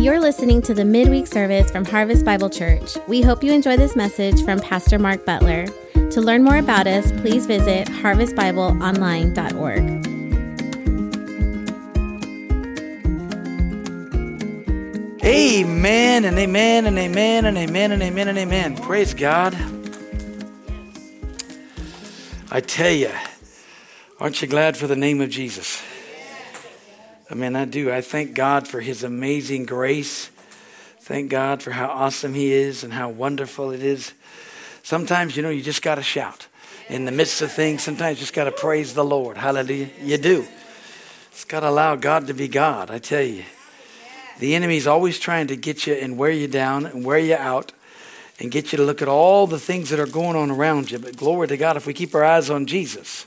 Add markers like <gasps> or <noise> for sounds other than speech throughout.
You're listening to the midweek service from Harvest Bible Church. We hope you enjoy this message from Pastor Mark Butler. To learn more about us, please visit harvestbibleonline.org. Amen and amen and amen and amen and amen and amen. Praise God. I tell you, aren't you glad for the name of Jesus? I mean, I do. I thank God for His amazing grace. Thank God for how awesome He is and how wonderful it is. Sometimes, you know, you just got to shout. In the midst of things, sometimes you just got to praise the Lord. Hallelujah. You do. It's got to allow God to be God, I tell you. The enemy's always trying to get you and wear you down and wear you out and get you to look at all the things that are going on around you. But glory to God, if we keep our eyes on Jesus,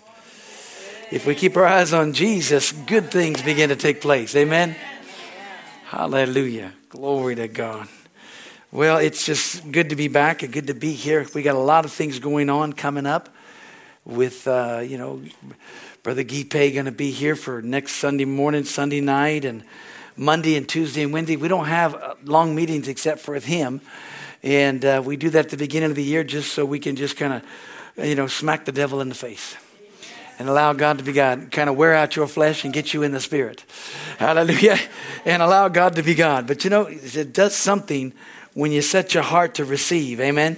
if we keep our eyes on Jesus, good things begin to take place. Amen? Hallelujah. Glory to God. Well, it's just good to be back and good to be here. We got a lot of things going on coming up with, uh, you know, Brother Gipe going to be here for next Sunday morning, Sunday night, and Monday and Tuesday and Wednesday. We don't have uh, long meetings except for with him. And uh, we do that at the beginning of the year just so we can just kind of, you know, smack the devil in the face and allow God to be God. Kind of wear out your flesh and get you in the spirit. Hallelujah. And allow God to be God. But you know, it does something when you set your heart to receive. Amen.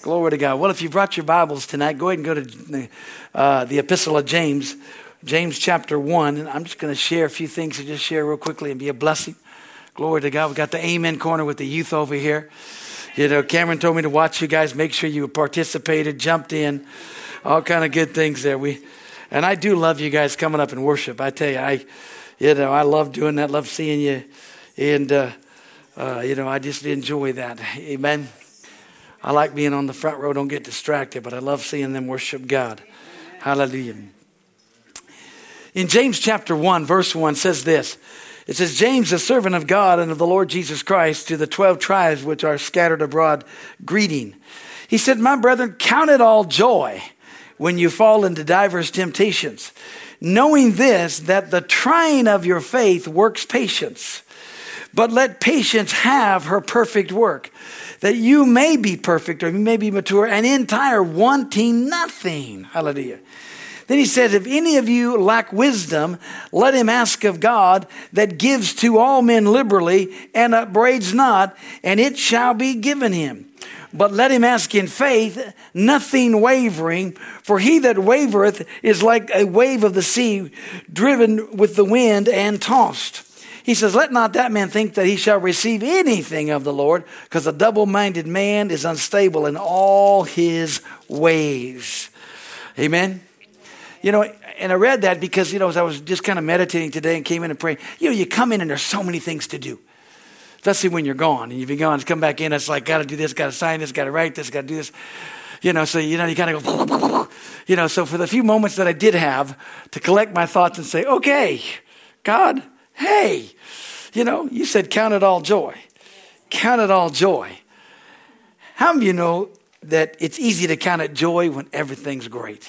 Glory to God. Well, if you brought your Bibles tonight, go ahead and go to uh, the Epistle of James, James chapter 1. And I'm just going to share a few things to just share real quickly and be a blessing. Glory to God. We got the Amen corner with the youth over here. You know, Cameron told me to watch you guys, make sure you participated, jumped in all kind of good things there. We, and I do love you guys coming up and worship. I tell you, I, you know, I love doing that. Love seeing you, and uh, uh, you know, I just enjoy that. Amen. I like being on the front row. Don't get distracted, but I love seeing them worship God. Hallelujah. In James chapter 1, verse 1 says this. It says, James, a servant of God and of the Lord Jesus Christ, to the 12 tribes which are scattered abroad, greeting. He said, My brethren, count it all joy when you fall into diverse temptations, knowing this, that the trying of your faith works patience. But let patience have her perfect work, that you may be perfect or you may be mature and entire, wanting nothing. Hallelujah. Then he says, If any of you lack wisdom, let him ask of God that gives to all men liberally and upbraids not, and it shall be given him. But let him ask in faith, nothing wavering, for he that wavereth is like a wave of the sea, driven with the wind and tossed. He says, Let not that man think that he shall receive anything of the Lord, because a double minded man is unstable in all his ways. Amen. You know, and I read that because, you know, as I was just kind of meditating today and came in and praying, you know, you come in and there's so many things to do especially when you're gone and you've been gone. Come back in. It's like, got to do this, got to sign this, got to write this, got to do this. You know, so, you know, you kind of go, <laughs> you know, so for the few moments that I did have to collect my thoughts and say, okay, God, hey, you know, you said count it all joy. Count it all joy. How of you know that it's easy to count it joy when everything's great?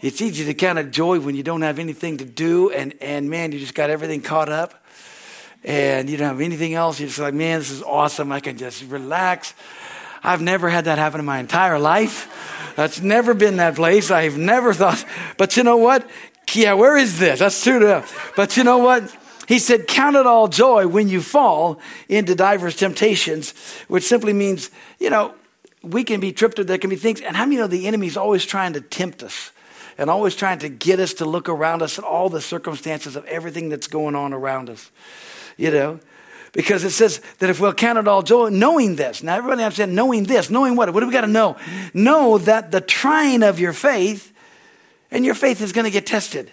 It's easy to count it joy when you don't have anything to do and, and man, you just got everything caught up and you don't have anything else. You're just like, man, this is awesome. I can just relax. I've never had that happen in my entire life. That's never been that place. I've never thought, but you know what? Yeah, where is this? That's true. But you know what? He said, Count it all joy when you fall into diverse temptations, which simply means, you know, we can be tripped, up. there can be things. And how many know the enemy's always trying to tempt us and always trying to get us to look around us at all the circumstances of everything that's going on around us? You know, because it says that if we'll count it all joy, knowing this. Now, everybody understand knowing this. Knowing what? What do we got to know? Know that the trying of your faith, and your faith is going to get tested.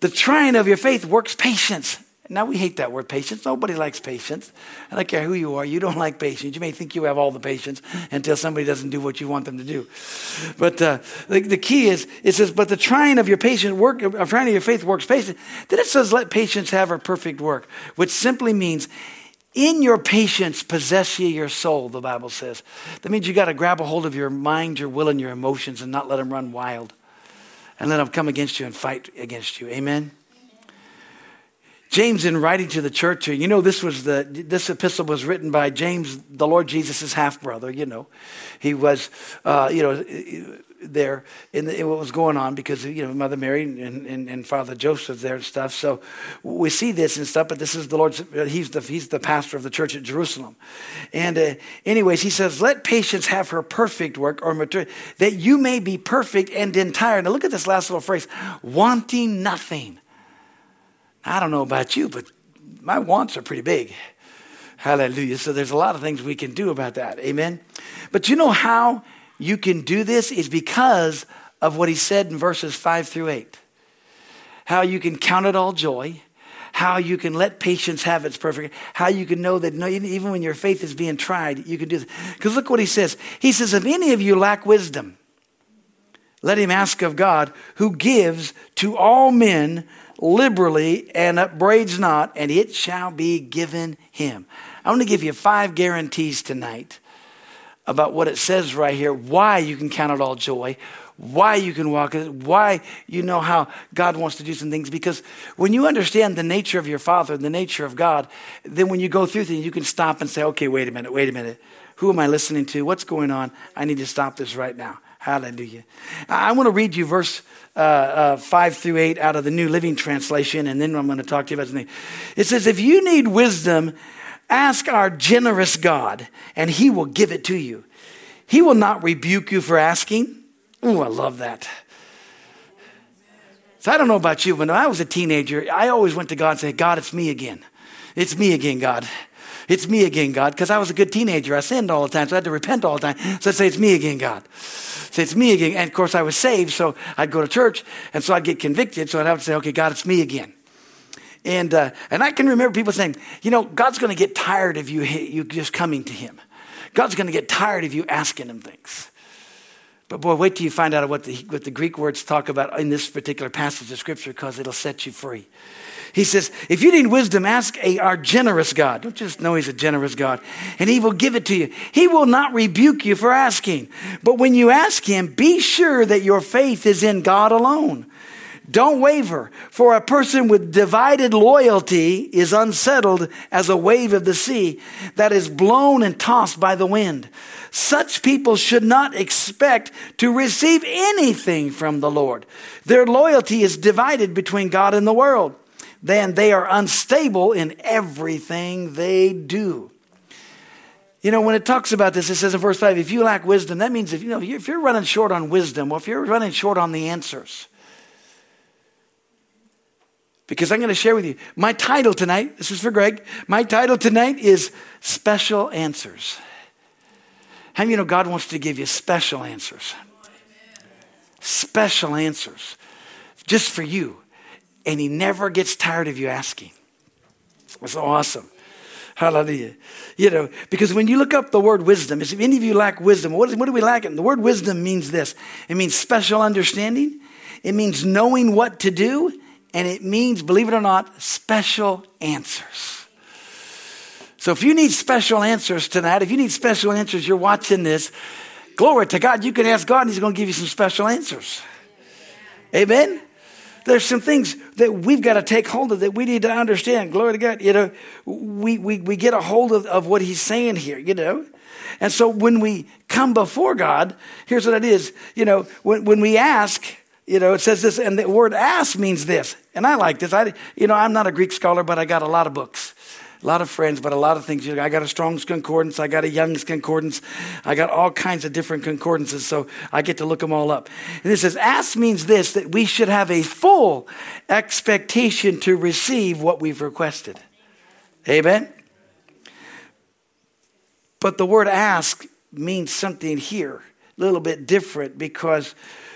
The trying of your faith works patience. Now, we hate that word patience. Nobody likes patience. I don't care who you are, you don't <laughs> like patience. You may think you have all the patience until somebody doesn't do what you want them to do. But uh, the, the, key is, it says, but the trying of your patience work, uh, trying of your faith works patience. Then it says, let patience have her perfect work, which simply means in your patience possess ye your soul, the Bible says. That means you got to grab a hold of your mind, your will, and your emotions and not let them run wild and let them come against you and fight against you. Amen? James, in writing to the church, here, you know, this was the this epistle was written by James, the Lord Jesus' half brother. You know, he was, uh, you know, there in, the, in, what was going on because you know Mother Mary and, and, and, Father Joseph there and stuff. So we see this and stuff. But this is the Lord's. He's the he's the pastor of the church at Jerusalem. And uh, anyways, he says, "Let patience have her perfect work or mature, that you may be perfect and entire." Now look at this last little phrase: wanting nothing. I don't know about you, but my wants are pretty big. Hallelujah. So there's a lot of things we can do about that. Amen. But you know how you can do this is because of what he said in verses 5 through 8. How you can count it all joy, how you can let patience have its perfect, how you can know that no, even when your faith is being tried, you can do this. Because look what he says. He says, If any of you lack wisdom, let him ask of God, who gives to all men liberally and upbraids not, and it shall be given him. I want to give you five guarantees tonight about what it says right here, why you can count it all joy, why you can walk why you know how God wants to do some things. Because when you understand the nature of your Father, and the nature of God, then when you go through things, you can stop and say, okay, wait a minute, wait a minute. Who am I listening to? What's going on? I need to stop this right now. Hallelujah. I want to read you verse uh, uh, 5 through 8 out of the New Living Translation, and then I'm going to talk to you about something. It says, If you need wisdom, ask our generous God, and he will give it to you. He will not rebuke you for asking. Oh, I love that. So I don't know about you, but when I was a teenager, I always went to God and said, God, it's me again. It's me again, God. It's me again, God, because I was a good teenager. I sinned all the time, so I had to repent all the time. So I'd say, It's me again, God. Say, It's me again. And of course, I was saved, so I'd go to church, and so I'd get convicted, so I'd have to say, Okay, God, it's me again. And, uh, and I can remember people saying, You know, God's going to get tired of you, you just coming to Him. God's going to get tired of you asking Him things. But boy, wait till you find out what the, what the Greek words talk about in this particular passage of Scripture because it'll set you free. He says, if you need wisdom, ask a, our generous God. Don't just know he's a generous God. And he will give it to you. He will not rebuke you for asking. But when you ask him, be sure that your faith is in God alone. Don't waver, for a person with divided loyalty is unsettled as a wave of the sea that is blown and tossed by the wind. Such people should not expect to receive anything from the Lord. Their loyalty is divided between God and the world then they are unstable in everything they do. You know, when it talks about this, it says in verse 5, if you lack wisdom, that means if, you know, if you're running short on wisdom, or if you're running short on the answers, because I'm going to share with you my title tonight. This is for Greg. My title tonight is Special Answers. How you know God wants to give you special answers? Special answers just for you and he never gets tired of you asking. It's awesome. Hallelujah. You know, because when you look up the word wisdom, is if any of you lack wisdom, what, is, what do we lacking? The word wisdom means this it means special understanding, it means knowing what to do, and it means, believe it or not, special answers. So if you need special answers tonight, if you need special answers, you're watching this, glory to God, you can ask God and He's going to give you some special answers. Amen? There's some things that we've got to take hold of that we need to understand. Glory to God. You know, we, we, we get a hold of, of what he's saying here, you know. And so when we come before God, here's what it is. You know, when, when we ask, you know, it says this, and the word ask means this. And I like this. I, you know, I'm not a Greek scholar, but I got a lot of books a lot of friends, but a lot of things. I got a Strong's Concordance, I got a Young's Concordance, I got all kinds of different concordances, so I get to look them all up. And it says, ask means this that we should have a full expectation to receive what we've requested. Amen? But the word ask means something here, a little bit different because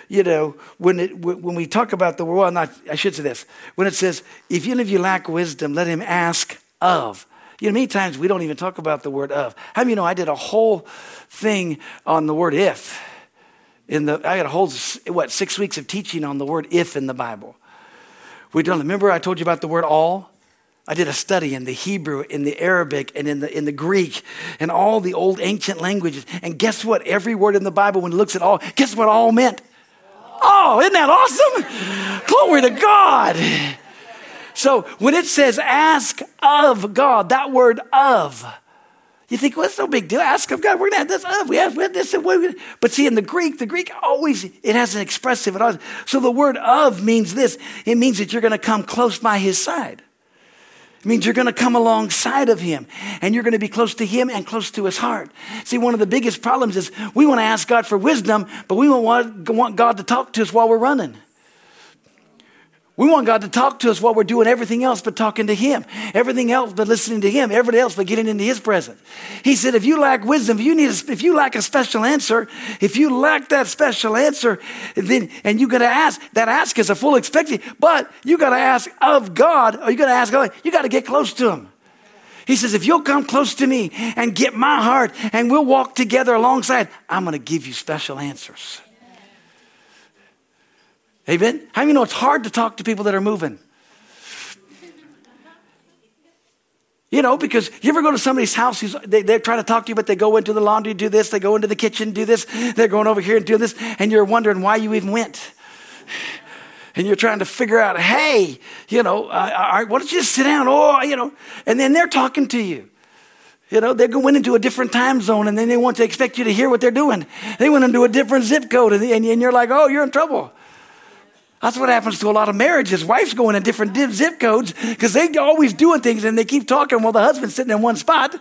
you know, when, it, when we talk about the word, well, not, I should say this. When it says, if any of you lack wisdom, let him ask of. You know, many times we don't even talk about the word of. How many you know I did a whole thing on the word if? In the, I got a whole, what, six weeks of teaching on the word if in the Bible. We don't remember I told you about the word all? I did a study in the Hebrew, in the Arabic, and in the, in the Greek, and all the old ancient languages. And guess what? Every word in the Bible, when it looks at all, guess what all meant? Oh, isn't that awesome? Glory to God. So when it says ask of God, that word of, you think, well, it's no big deal. Ask of God. We're going to have this of. We have, we have this. But see, in the Greek, the Greek always, it has an expressive. So the word of means this. It means that you're going to come close by his side. It means you're going to come alongside of him and you're going to be close to him and close to his heart. See, one of the biggest problems is we want to ask God for wisdom, but we want, want God to talk to us while we're running. We want God to talk to us while we're doing everything else but talking to Him. Everything else but listening to Him. Everything else but getting into His presence. He said, if you lack wisdom, if you need, a, if you lack a special answer, if you lack that special answer, then, and you got to ask, that ask is a full expectancy, but you got to ask of God, or you got to ask God, you got to get close to Him. He says, if you'll come close to me and get my heart and we'll walk together alongside, I'm going to give you special answers. Amen? How many know it's hard to talk to people that are moving? You know, because you ever go to somebody's house, they, they're trying to talk to you, but they go into the laundry, do this, they go into the kitchen, do this, they're going over here and do this, and you're wondering why you even went. And you're trying to figure out, hey, you know, uh, why don't you just sit down? Oh, you know, and then they're talking to you. You know, they're going into a different time zone and then they want to expect you to hear what they're doing. They went into a different zip code and, and you're like, oh, you're in trouble. That's what happens to a lot of marriages. Wives going in different zip codes because they're always doing things and they keep talking while the husband's sitting in one spot.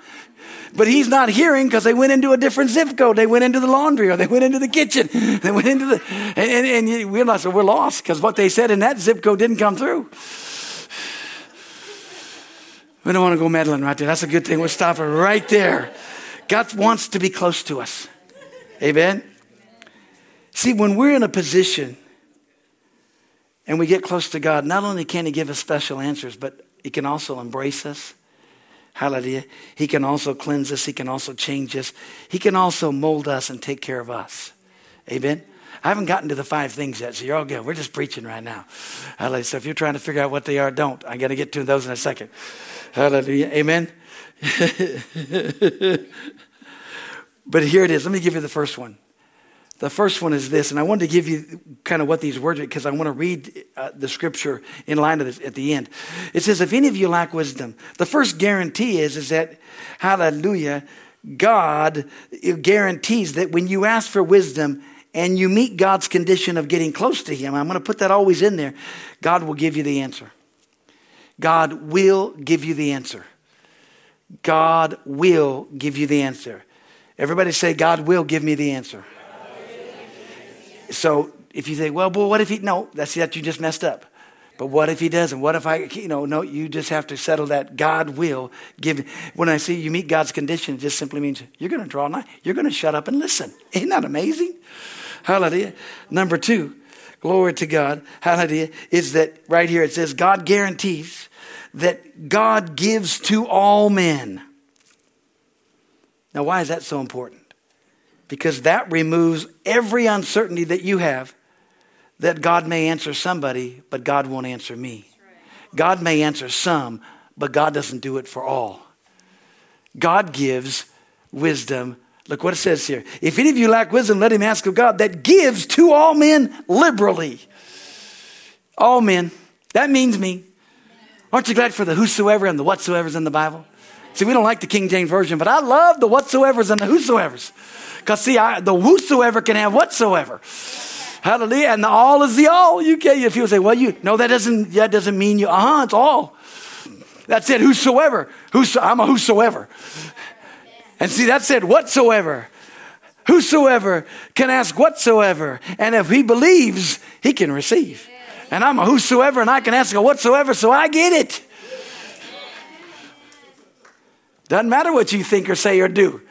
But he's not hearing because they went into a different zip code. They went into the laundry or they went into the kitchen. <laughs> They went into the, and, and, and we're, not, so we're lost because what they said in that zip code didn't come through. We don't want to go meddling right there. That's a good thing. We'll stop it right there. God wants to be close to us. Amen. See, when we're in a position and we get close to God, not only can He give us special answers, but He can also embrace us. Hallelujah. He can also cleanse us. He can also change us. He can also mold us and take care of us. Amen. I haven't gotten to the five things yet, so you're all good. We're just preaching right now. Hallelujah. So if you're trying to figure out what they are, don't. I'm going to get to those in a second. Hallelujah. Amen. <laughs> but here it is. Let me give you the first one. The first one is this, and I wanted to give you kind of what these words are because I want to read uh, the scripture in line this at the end. It says, "If any of you lack wisdom, the first guarantee is is that, Hallelujah, God guarantees that when you ask for wisdom and you meet God's condition of getting close to Him, I'm going to put that always in there. God will give you the answer. God will give you the answer. God will give you the answer. Everybody say, God will give me the answer. So if you say, well, but what if he, no, that's that you just messed up. But what if he doesn't? What if I, you know, no, you just have to settle that God will give. When I see you meet God's condition, it just simply means you're going to draw a line. You're going to shut up and listen. <laughs> Isn't that amazing? Hallelujah. Number two, glory to God. Hallelujah. Is that right here? It says God guarantees that God gives to all men. Now, why is that so important? Because that removes every uncertainty that you have that God may answer somebody, but God won't answer me. God may answer some, but God doesn't do it for all. God gives wisdom. Look what it says here. If any of you lack wisdom, let him ask of God that gives to all men liberally. All men. That means me. Aren't you glad for the whosoever and the whatsoever's in the Bible? See, we don't like the King James Version, but I love the whatsoever's and the whosoever's. Because see, I, the whosoever can have whatsoever. Hallelujah. And the all is the all. You can if you say, well, you no, that doesn't that doesn't mean you, uh-huh, it's all. That's it, whosoever. Whoso, I'm a whosoever. And see, that said whatsoever. Whosoever can ask whatsoever. And if he believes, he can receive. And I'm a whosoever and I can ask a whatsoever, so I get it. Doesn't matter what you think or say or do.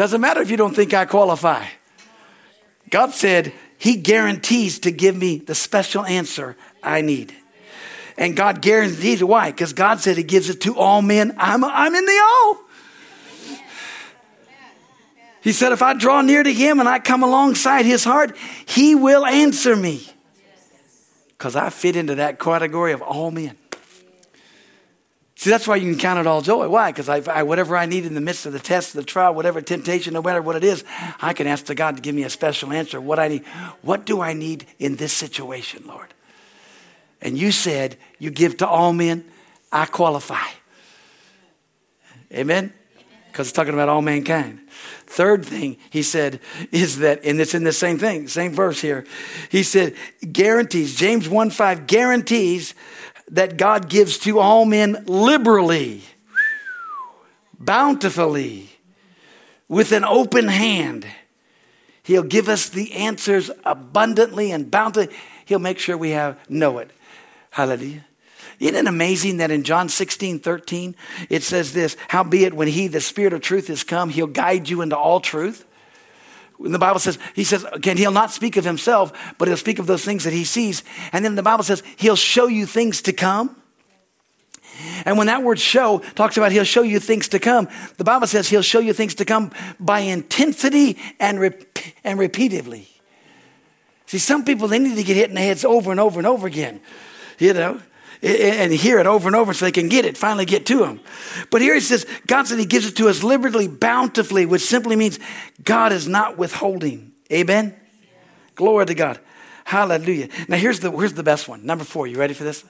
Doesn't matter if you don't think I qualify. God said He guarantees to give me the special answer I need. And God guarantees it. why? Because God said He gives it to all men. I'm, I'm in the all. He said, if I draw near to Him and I come alongside His heart, He will answer me. Because I fit into that category of all men. See, that's why you can count it all joy. Why? Because I, I, whatever I need in the midst of the test, the trial, whatever temptation, no matter what it is, I can ask the God to give me a special answer. What I need. What do I need in this situation, Lord? and you said you give to all men, I qualify. Amen? Because it's talking about all mankind. Third thing he said is that, and it's in the same thing, same verse here. He said, guarantees, James 1 5 guarantees that God gives to all men liberally, bountifully, with an open hand. He'll give us the answers abundantly and bountifully. He'll make sure we have know it. Hallelujah. Isn't it amazing that in John 16, 13, it says this, howbeit when he, the spirit of truth is come, he'll guide you into all truth. The Bible says, he says, again, he'll not speak of himself, but he'll speak of those things that he sees. And then the Bible says, he'll show you things to come. And when that word show talks about he'll show you things to come, the Bible says he'll show you things to come by intensity and, rep- and repeatedly. See, some people, they need to get hit in the heads over and over and over again, you know, and hear it over and over so they can get it, finally get to him. But here he says, God said he gives it to us liberally, bountifully, which simply means God is not withholding. Amen? Glory to God. Hallelujah. Now here's the, here's the best one. Number four. You ready for this?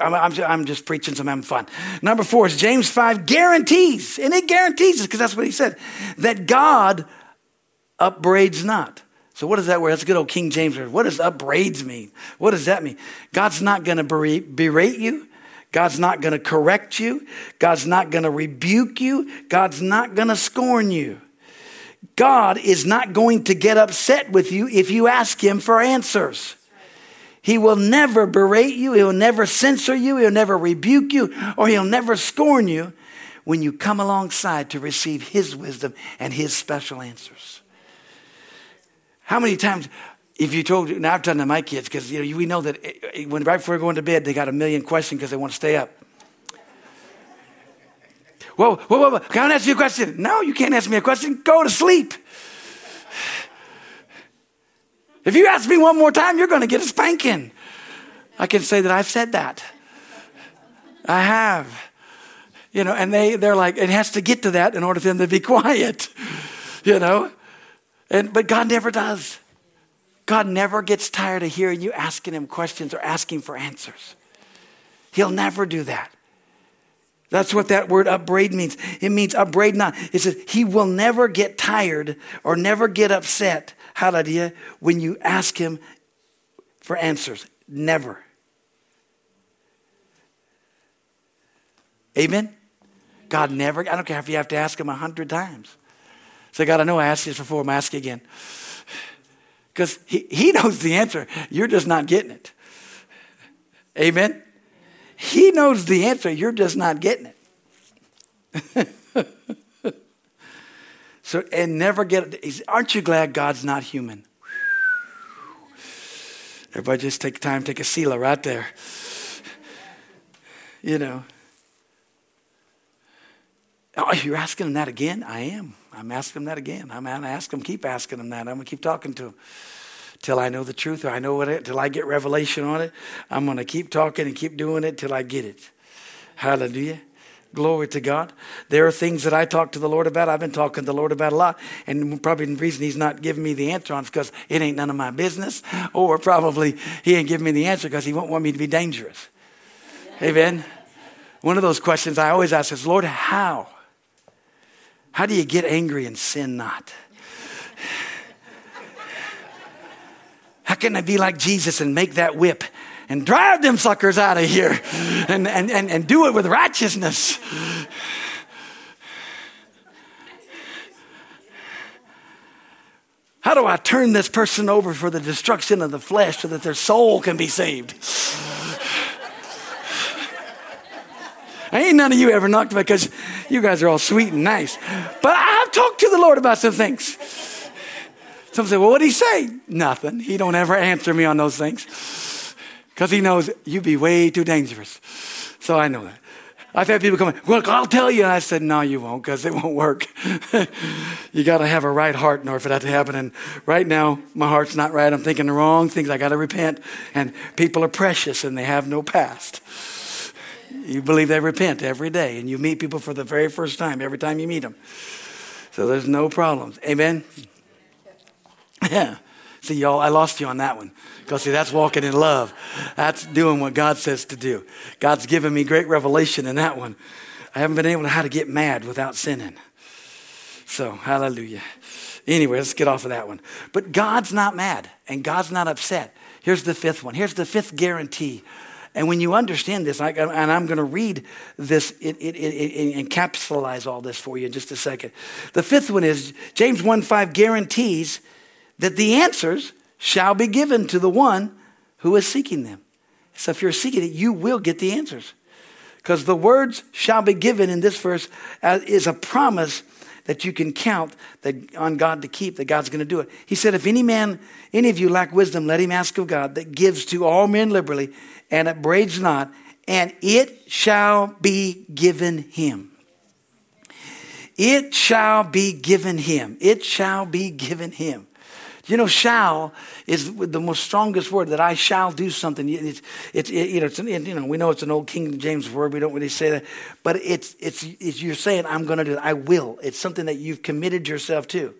I'm, I'm, I'm just preaching, so I'm having fun. Number four is James 5 guarantees, and it guarantees us because that's what he said, that God upbraids not. So, what is that word? That's a good old King James word. What does upbraids mean? What does that mean? God's not going to berate you. God's not going to correct you. God's not going to rebuke you. God's not going to scorn you. God is not going to get upset with you if you ask Him for answers. He will never berate you, He'll never censor you, He'll never rebuke you, or He'll never scorn you when you come alongside to receive His wisdom and His special answers. How many times if you told, now I've done to my kids, because you know, we know that eh, when right before going to bed, they got a million questions because they want to stay up. Whoa, whoa, whoa, whoa, can I ask you a question? No, you can't ask me a question. Go to sleep. If you ask me one more time, you're going to get a spanking. I can say that I've said that. I have. You know, and they, they're like, it has to get to that in order for them to be <laughs> quiet. You know? And, but God never does. God never gets tired of hearing you asking him questions or asking for answers. He'll never do that. That's what that word upbraid means. It means upbraid not. It says he will never get tired or never get upset, hallelujah, when you ask him for answers. Never. Amen? God never, I don't care if you have to ask him a hundred times. Say, God, I know I asked this before, I'm asking again. Because he, he knows the answer. You're just not getting it. Amen? He knows the answer. You're just not getting it. <laughs> so, and never get it. Aren't you glad God's not human? Everybody just take time, take a Selah right there. You know. Oh, you're asking him that again? I am. I'm asking him that again. I'm going to ask him, keep asking him that. I'm going to keep talking to him till I know the truth or I know it, till I get revelation on it. I'm going to keep talking and keep doing it till I get it. Hallelujah. Glory to God. There are things that I talk to the Lord about. I've been talking to the Lord about a lot. And probably the reason He's not giving me the answer on is because it ain't none of my business. Or probably He ain't giving me the answer because He won't want me to be dangerous. Amen. One of those questions I always ask is, Lord, how? How do you get angry and sin not? How can I be like Jesus and make that whip and drive them suckers out of here and, and, and, and do it with righteousness? How do I turn this person over for the destruction of the flesh so that their soul can be saved? Ain't none of you ever knocked because you guys are all sweet and nice. But I've talked to the Lord about some things. Some say, well, what did he say? Nothing. He don't ever answer me on those things because he knows you'd be way too dangerous. So I know that. I've had people come, well, I'll tell you. And I said, no, you won't because it won't work. <laughs> you got to have a right heart in order for that to happen. And right now, my heart's not right. I'm thinking the wrong things. I got to repent. And people are precious and they have no past. You believe they repent every day. And you meet people for the very first time every time you meet them. So there's no problems. Amen. Yeah. <laughs> See, y'all, I lost you on that one. Because, see, that's walking in love. That's doing what God says to do. God's given me great revelation in that one. I haven't been able to how to get mad without sinning. So, hallelujah. Anyway, let's get off of that one. But God's not mad and God's not upset. Here's the fifth one. Here's the fifth guarantee. And when you understand this, and I'm going to read this it, it, it, encapsulize all this for you in just a second. The fifth one is James 1 5 guarantees that the answers shall be given to the one who is seeking them. So if you're seeking it, you will get the answers. Because the words shall be given in this verse uh, is a promise that you can count that on God to keep, that God's going to do it. He said, If any man, any of you lack wisdom, let him ask of God that gives to all men liberally and upbraids not, and it shall be given him. It shall be given him. It shall be given him. You know, shall is the most strongest word that I shall do something. It's, it's it, you know, it's an, you know, we know it's an old King James word. We don't really say that, but it's, it's, it's you're saying, I'm going to do it. I will. It's something that you've committed yourself to.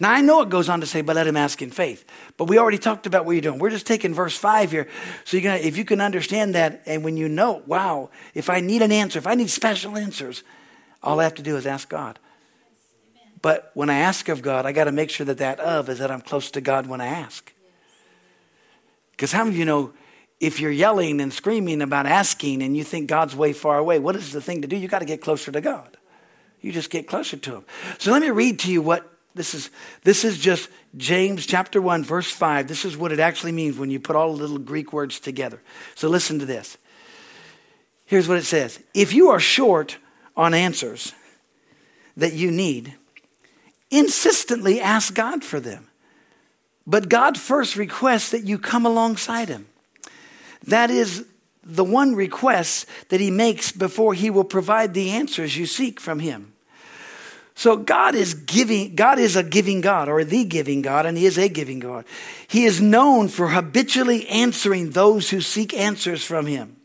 Now, I know it goes on to say, but let him ask in faith. But we already talked about what you're doing. We're just taking verse five here. So you're gonna, if you can understand that, and when you know, wow, if I need an answer, if I need special answers, all I have to do is ask God. But when I ask of God, I got to make sure that that of is that I'm close to God when I ask. Because how many of you know if you're yelling and screaming about asking and you think God's way far away, what is the thing to do? You got to get closer to God. You just get closer to Him. So let me read to you what this is. This is just James chapter 1, verse 5. This is what it actually means when you put all the little Greek words together. So listen to this. Here's what it says If you are short on answers that you need, insistently ask God for them. But God first requests that you come alongside Him. That is the one request that He makes before He will provide the answers you seek from Him. So God is giving, God is a giving God or the giving God, and He is a giving God. He is known for habitually answering those who seek answers from Him.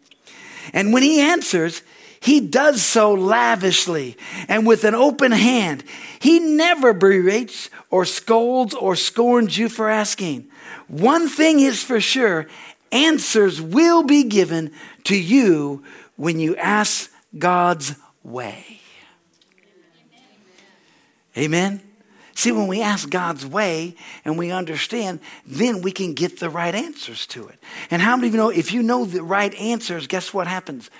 And when He answers, he does so lavishly and with an open hand. He never berates or scolds or scorns you for asking. One thing is for sure answers will be given to you when you ask God's way. Amen. See, when we ask God's way and we understand, then we can get the right answers to it. And how many of you know if you know the right answers, guess what happens?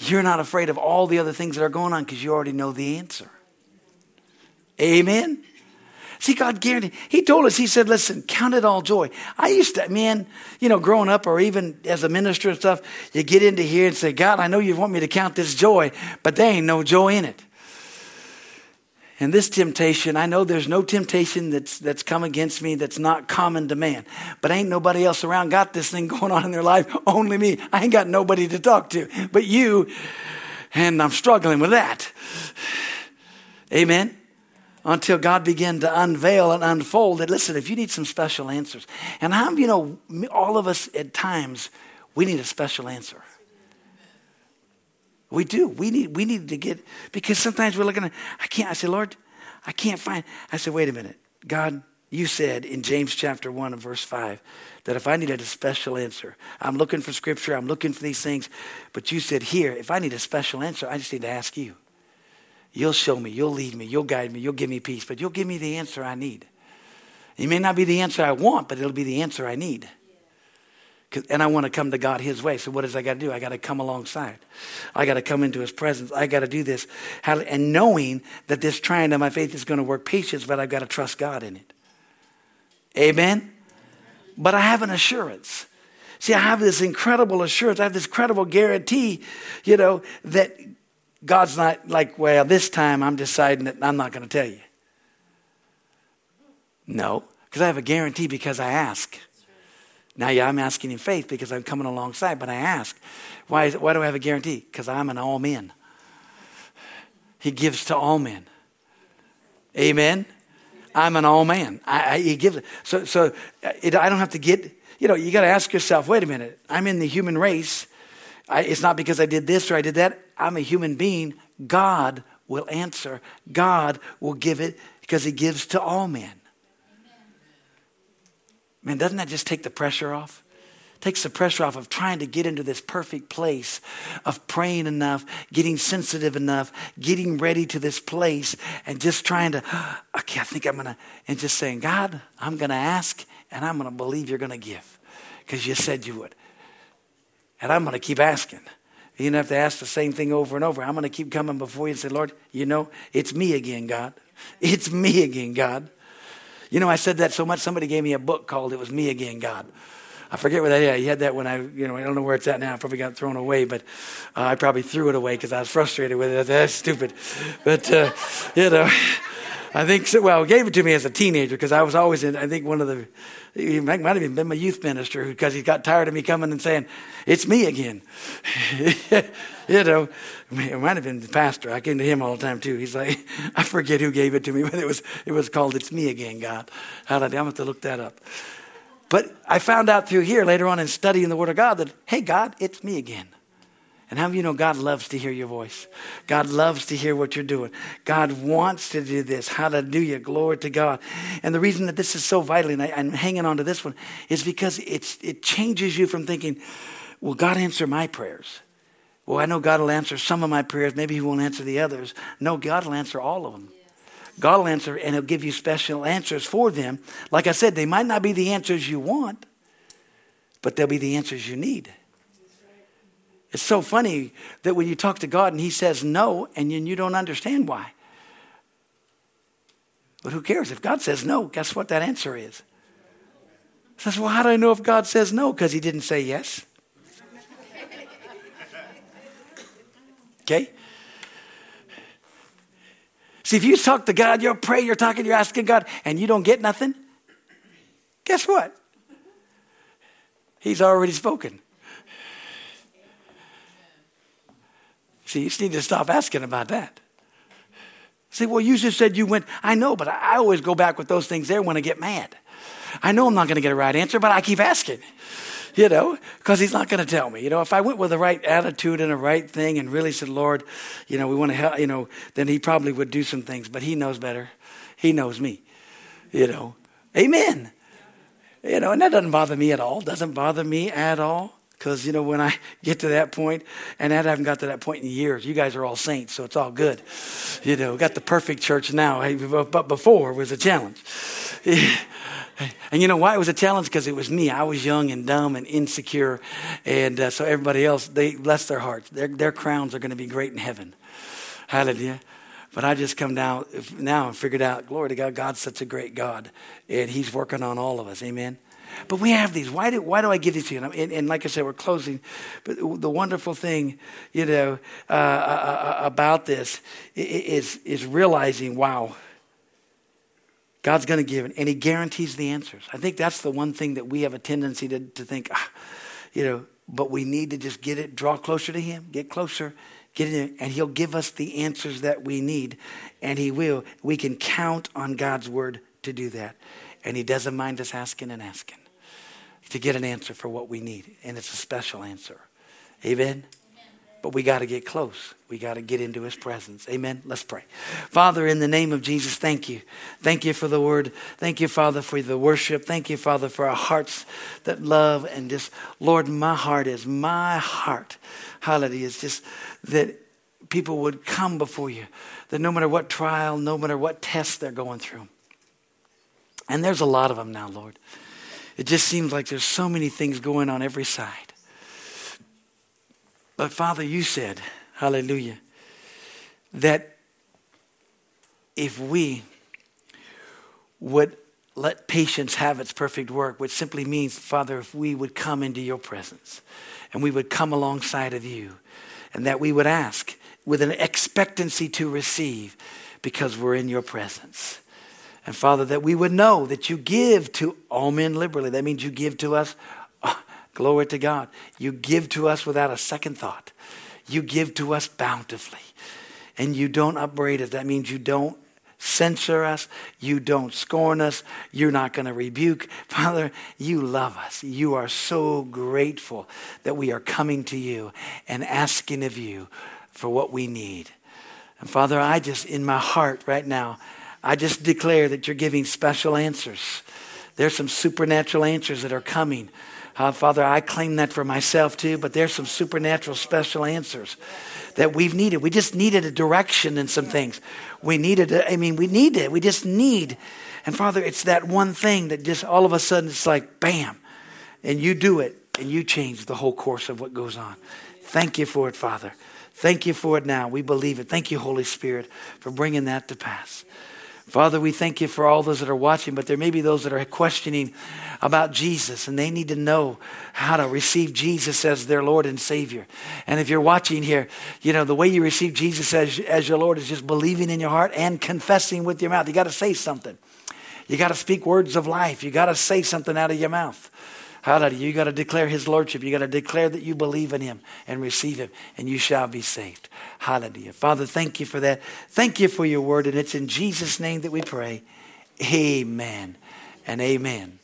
You're not afraid of all the other things that are going on because you already know the answer. Amen. See, God guaranteed. He told us, He said, listen, count it all joy. I used to, man, you know, growing up or even as a minister and stuff, you get into here and say, God, I know you want me to count this joy, but there ain't no joy in it. And this temptation, I know there's no temptation that's, that's come against me that's not common to man. But ain't nobody else around got this thing <laughs> going on in their life, only me. I ain't got nobody to talk to but you. And I'm struggling with that. Amen. Until God began to unveil and unfold it. Listen, if you need some special answers, and how you know, all of us at times, we need a special answer. We do. We need, we need to get, because sometimes we're looking at, I can't, I say, Lord, I can't find. I said, wait a minute. God, you said in James chapter 1 and verse 5 that if I needed a special answer, I'm looking for scripture, I'm looking for these things, but you said here, if I need a special answer, I just need to ask you. You'll show me, you'll lead me, you'll guide me, you'll give me peace, but you'll give me the answer I need. It may not be the answer I want, but it'll be the answer I need and I want to come to God His way. So what does I got to do? I got to come alongside. I got to come into His presence. I got to do this, and knowing that this trying of my faith is going to work patience, but I've got to trust God in it. Amen. But I have an assurance. See, I have this incredible assurance. I have this credible guarantee, you know, that God's not like, well, this time I'm deciding that I'm not going to tell you. No, because I have a guarantee because I ask. Now, yeah, I'm asking in faith because I'm coming alongside, but I ask, why, is it, why do I have a guarantee? Because I'm an all men. He gives to all men. Amen. I'm an all man. I, I, he gives. So, so uh, it, I don't have to get. You know, you got to ask yourself. Wait a minute. I'm in the human race. I, it's not because I did this or I did that. I'm a human being. God will answer. God will give it because He gives to all men. Man, doesn't that just take the pressure off? takes the pressure off of trying to get into this perfect place of praying enough, getting sensitive enough, getting ready to this place, and just trying to, <gasps> okay, I think I'm going to, and just saying, God, I'm going to ask and I'm going to believe you're going to give because you said you would. And I'm going to keep asking. You don't have to ask the same thing over and over. I'm going to keep coming before you and say, Lord, you know, it's me again, God. It's me again, God. You know, I said that so much, somebody gave me a book called It Was Me Again, God. I forget where that is. He had that when I, you know, I don't know where it's at now. I probably got thrown away, but uh, I probably threw it away because I was frustrated with it. <laughs> That's stupid. But, uh, you know, I think, so, well, gave it to me as a teenager because I was always in, I think one of the, he might have even been my youth minister because he got tired of me coming and saying, it's me again. <laughs> you know, it might have been the pastor. I came to him all the time too. He's like, <laughs> I forget who gave it to me, <laughs> but it was, it was called It's Me Again, God. How I'm to have to look that up. But I found out through here later on in studying the Word of God that, hey, God, it's me again. And how of you know God loves to hear your voice? God loves to hear what you're doing. God wants to do this. Hallelujah. Glory to God. And the reason that this is so vital, and I, am hanging on to this one, is because it's, it changes you from thinking, will God answer my prayers? Well, I know God will answer some of my prayers. Maybe He won't answer the others. No, God will answer all of them. God will answer and He'll give you special answers for them. Like I said, they might not be the answers you want, but they'll be the answers you need. It's so funny that when you talk to God and He says no, and you don't understand why. But who cares? If God says no, guess what that answer is? Says, well, how do I know if God says no? Because He didn't say yes. Okay? See, if you talk to God, you're praying, you're talking, you're asking God, and you don't get nothing, guess what? He's already spoken. See, you just need to stop asking about that. See, well, you just said you went. I know, but I always go back with those things there when I get mad. I know I'm not going to get a right answer, but I keep asking you know, because he's not going to tell me. You know, if I went with the right attitude and the right thing and really said, Lord, you know, we want to help, you know, then he probably would do some things, but he knows better. He knows me, you know. Amen. You know, and that doesn't bother me at all. Doesn't bother me at all. Because, you know, when I <laughs> get to that point, and I haven't got to that point in years, you guys are all saints, so it's all good. You know, got the perfect church now, but before was a challenge. <laughs> And you know why it was a challenge? Because it was me. I was young and dumb and insecure. And uh, so everybody else, they bless their hearts. Their, their crowns are going to be great in heaven. Hallelujah. But I just come down now and figured out, glory to God, God's such a great God. And He's working on all of us. Amen. But we have these. Why do, why do I give these to you? And, and like I said, we're closing. But the wonderful thing, you know, uh, uh, uh about this is, is realizing, wow, God's going to give it, and He guarantees the answers. I think that's the one thing that we have a tendency to, to think, ah, you know, but we need to just get it, draw closer to Him, get closer, get in and He'll give us the answers that we need, and He will. We can count on God's Word to do that. And He doesn't mind us asking and asking to get an answer for what we need, and it's a special answer. Amen. But we got to get close. We got to get into his presence. Amen. Let's pray. Father, in the name of Jesus, thank you. Thank you for the word. Thank you, Father, for the worship. Thank you, Father, for our hearts that love and just, Lord, my heart is, my heart, hallelujah, is just that people would come before you, that no matter what trial, no matter what test they're going through. And there's a lot of them now, Lord. It just seems like there's so many things going on every side. But Father, you said, hallelujah, that if we would let patience have its perfect work, which simply means, Father, if we would come into your presence and we would come alongside of you and that we would ask with an expectancy to receive because we're in your presence. And Father, that we would know that you give to all men liberally. That means you give to us <laughs> Glory to God. You give to us without a second thought. You give to us bountifully. And you don't upbraid us. That means you don't censor us. You don't scorn us. You're not going to rebuke. <laughs> Father, you love us. You are so grateful that we are coming to you and asking of you for what we need. And Father, I just, in my heart right now, I just declare that you're giving special answers There's some supernatural answers that are coming. Uh, Father, I claim that for myself too, but there's some supernatural special answers that we've needed. We just needed a direction in some things. We needed, a, I mean, we need it. We just need. And Father, it's that one thing that just all of a sudden it's like, bam, and you do it and you change the whole course of what goes on. Thank you for it, Father. Thank you for it now. We believe it. Thank you, Holy Spirit, for bringing that to pass. Father, we thank you for all those that are watching, but there may be those that are questioning about Jesus and they need to know how to receive Jesus as their Lord and Savior. And if you're watching here, you know, the way you receive Jesus as, as your Lord is just believing in your heart and confessing with your mouth. You got to say something. You got to speak words of life. You got to say something out of your mouth. Hallelujah. You got to declare his lordship. You got to declare that you believe in him and receive him, and you shall be saved. Hallelujah. Father, thank you for that. Thank you for your word, and it's in Jesus' name that we pray. Amen and amen.